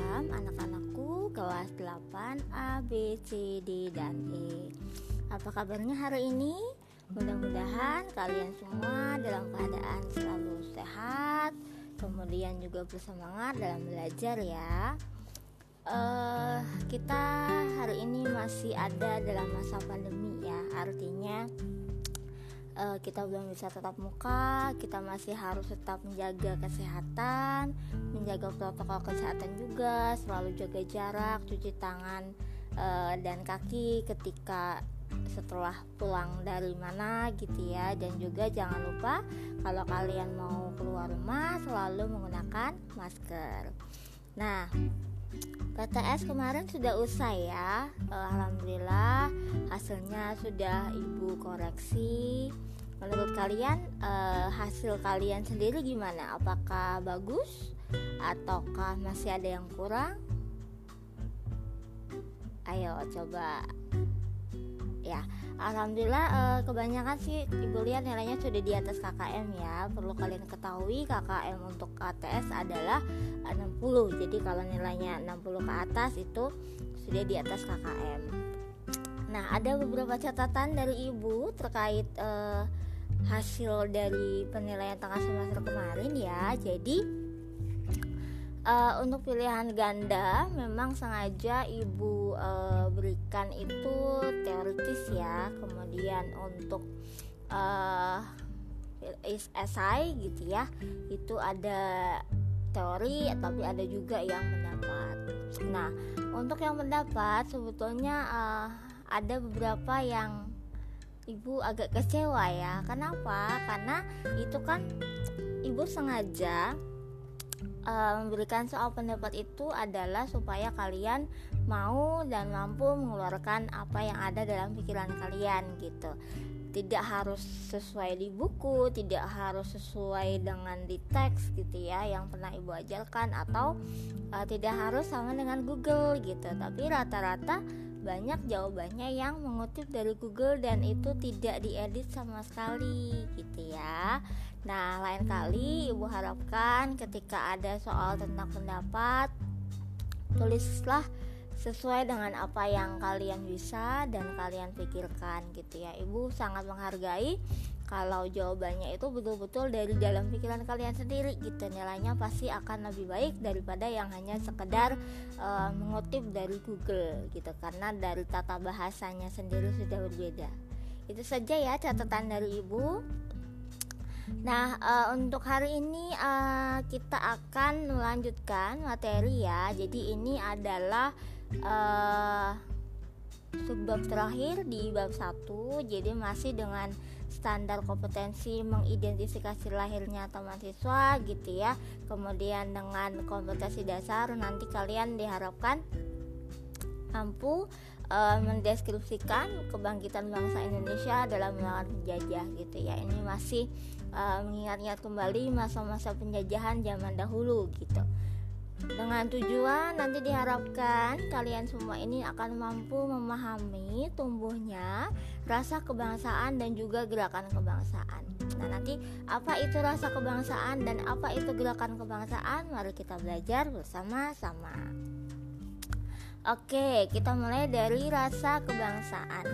malam anak-anakku kelas 8 A, B, C, D, dan E Apa kabarnya hari ini? Mudah-mudahan kalian semua dalam keadaan selalu sehat Kemudian juga bersemangat dalam belajar ya uh, Kita hari ini masih ada dalam masa pandemi ya Artinya uh, kita belum bisa tetap muka, kita masih harus tetap menjaga kesehatan, menjaga protokol kesehatan juga, selalu jaga jarak, cuci tangan uh, dan kaki ketika setelah pulang dari mana gitu ya. Dan juga jangan lupa kalau kalian mau keluar rumah selalu menggunakan masker. Nah, PTS kemarin sudah usai ya. Alhamdulillah hasilnya sudah ibu koreksi Menurut kalian uh, hasil kalian sendiri gimana? Apakah bagus ataukah masih ada yang kurang? Ayo coba ya Alhamdulillah uh, kebanyakan sih ibu lihat nilainya sudah di atas KKM ya Perlu kalian ketahui KKM untuk KTS adalah 60 Jadi kalau nilainya 60 ke atas itu sudah di atas KKM Nah ada beberapa catatan dari ibu terkait uh, hasil dari penilaian tengah semester kemarin ya. Jadi uh, untuk pilihan ganda memang sengaja ibu uh, berikan itu teoritis ya. Kemudian untuk uh, esai gitu ya itu ada teori tapi ada juga yang mendapat. Nah untuk yang mendapat sebetulnya uh, ada beberapa yang ibu agak kecewa ya. Kenapa? Karena itu kan ibu sengaja uh, memberikan soal pendapat itu adalah supaya kalian mau dan mampu mengeluarkan apa yang ada dalam pikiran kalian gitu. Tidak harus sesuai di buku, tidak harus sesuai dengan di teks gitu ya yang pernah ibu ajarkan atau uh, tidak harus sama dengan Google gitu. Tapi rata-rata banyak jawabannya yang mengutip dari Google dan itu tidak diedit sama sekali gitu ya. Nah, lain kali Ibu harapkan ketika ada soal tentang pendapat tulislah sesuai dengan apa yang kalian bisa dan kalian pikirkan gitu ya. Ibu sangat menghargai kalau jawabannya itu betul-betul dari dalam pikiran kalian sendiri gitu. Nilainya pasti akan lebih baik daripada yang hanya sekedar uh, mengutip dari Google gitu. Karena dari tata bahasanya sendiri sudah berbeda. Itu saja ya catatan dari ibu. Nah, uh, untuk hari ini uh, kita akan melanjutkan materi ya. Jadi ini adalah uh, subbab terakhir di bab 1. Jadi masih dengan standar kompetensi mengidentifikasi lahirnya teman siswa gitu ya kemudian dengan kompetensi dasar nanti kalian diharapkan mampu uh, mendeskripsikan kebangkitan bangsa Indonesia dalam melawan penjajah gitu ya ini masih uh, mengingat-ingat kembali masa-masa penjajahan zaman dahulu gitu dengan tujuan nanti diharapkan kalian semua ini akan mampu memahami tumbuhnya rasa kebangsaan dan juga gerakan kebangsaan. Nah, nanti apa itu rasa kebangsaan dan apa itu gerakan kebangsaan? Mari kita belajar bersama-sama. Oke, kita mulai dari rasa kebangsaan.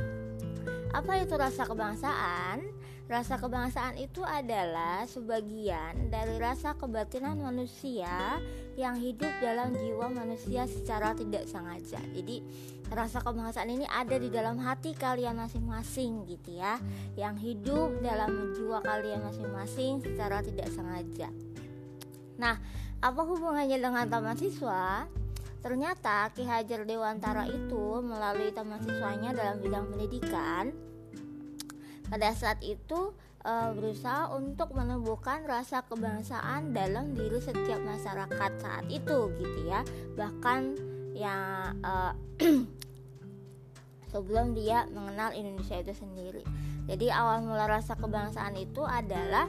Apa itu rasa kebangsaan? Rasa kebangsaan itu adalah sebagian dari rasa kebatinan manusia yang hidup dalam jiwa manusia secara tidak sengaja. Jadi, rasa kebangsaan ini ada di dalam hati kalian masing-masing gitu ya, yang hidup dalam jiwa kalian masing-masing secara tidak sengaja. Nah, apa hubungannya dengan taman siswa? Ternyata Ki Hajar Dewantara itu melalui taman siswanya dalam bidang pendidikan pada saat itu e, berusaha untuk menumbuhkan rasa kebangsaan dalam diri setiap masyarakat saat itu gitu ya. Bahkan yang e, sebelum dia mengenal Indonesia itu sendiri. Jadi awal mula rasa kebangsaan itu adalah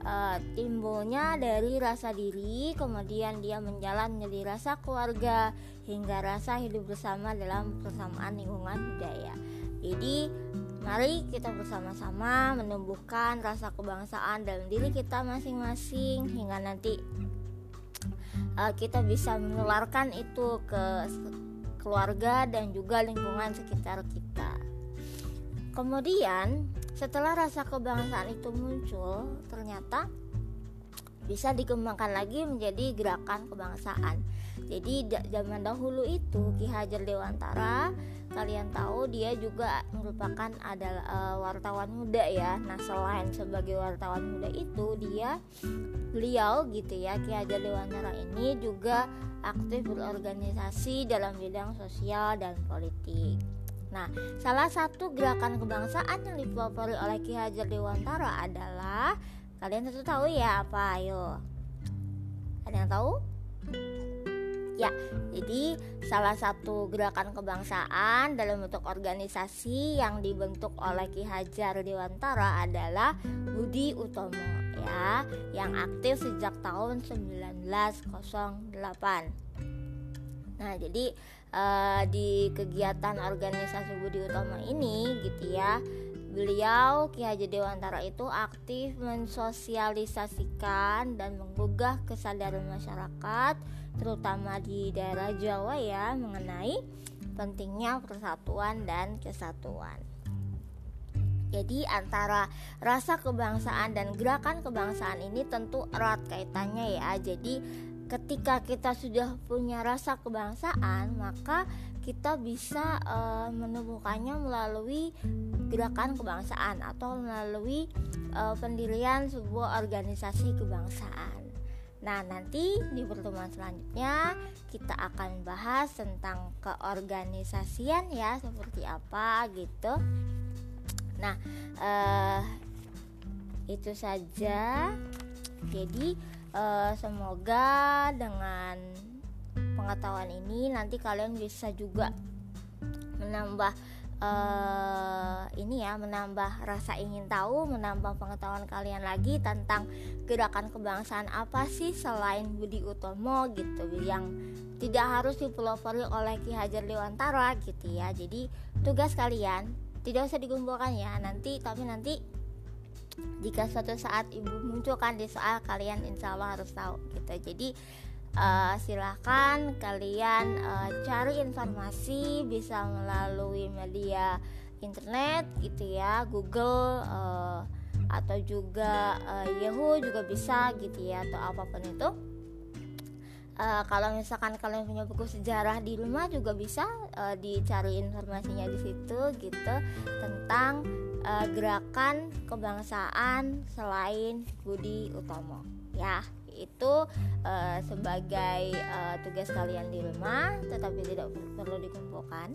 e, timbulnya dari rasa diri kemudian dia menjalan menjadi rasa keluarga hingga rasa hidup bersama dalam persamaan lingkungan budaya. Jadi Mari kita bersama-sama menumbuhkan rasa kebangsaan dalam diri kita masing-masing hingga nanti uh, kita bisa menularkan itu ke keluarga dan juga lingkungan sekitar kita. Kemudian setelah rasa kebangsaan itu muncul ternyata bisa dikembangkan lagi menjadi gerakan kebangsaan jadi zaman dahulu itu Ki Hajar Dewantara kalian tahu dia juga merupakan adalah uh, wartawan muda ya. Nah, selain sebagai wartawan muda itu dia beliau gitu ya Ki Hajar Dewantara ini juga aktif berorganisasi dalam bidang sosial dan politik. Nah, salah satu gerakan kebangsaan yang dipelopori oleh Ki Hajar Dewantara adalah kalian tentu tahu ya apa? Ayo. Ada yang tahu? Ya, jadi salah satu gerakan kebangsaan dalam bentuk organisasi yang dibentuk oleh Ki Hajar Dewantara adalah Budi Utomo ya, yang aktif sejak tahun 1908. Nah, jadi uh, di kegiatan organisasi Budi Utomo ini gitu ya, Beliau Ki Hajar Dewantara itu aktif mensosialisasikan dan menggugah kesadaran masyarakat terutama di daerah Jawa ya mengenai pentingnya persatuan dan kesatuan. Jadi antara rasa kebangsaan dan gerakan kebangsaan ini tentu erat kaitannya ya. Jadi ketika kita sudah punya rasa kebangsaan, maka kita bisa uh, menemukannya melalui gerakan kebangsaan atau melalui uh, pendirian sebuah organisasi kebangsaan. Nah, nanti di pertemuan selanjutnya kita akan bahas tentang keorganisasian ya, seperti apa gitu. Nah, eh, itu saja. Jadi, eh, semoga dengan pengetahuan ini nanti kalian bisa juga menambah uh, ini ya menambah rasa ingin tahu, menambah pengetahuan kalian lagi tentang gerakan kebangsaan apa sih selain Budi Utomo gitu yang tidak harus dipelopori oleh Ki Hajar Dewantara gitu ya. Jadi tugas kalian tidak usah dikumpulkan ya nanti tapi nanti jika suatu saat ibu munculkan di soal kalian insya Allah harus tahu gitu jadi uh, silahkan kalian uh, cari informasi bisa melalui media internet gitu ya Google uh, atau juga uh, Yahoo juga bisa gitu ya atau apa pun itu. Uh, kalau misalkan kalian punya buku sejarah di rumah juga bisa uh, dicari informasinya di situ gitu tentang uh, gerakan kebangsaan selain Budi Utomo ya itu uh, sebagai uh, tugas kalian di rumah tetapi tidak perlu dikumpulkan.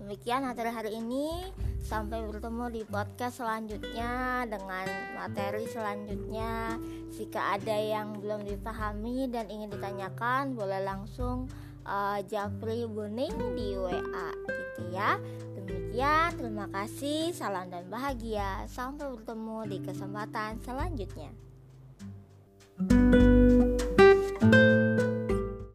Demikian materi hari ini. Sampai bertemu di podcast selanjutnya dengan materi selanjutnya. Jika ada yang belum dipahami dan ingin ditanyakan boleh langsung uh, Japri Buning di WA gitu ya. Demikian terima kasih salam dan bahagia. Sampai bertemu di kesempatan selanjutnya Música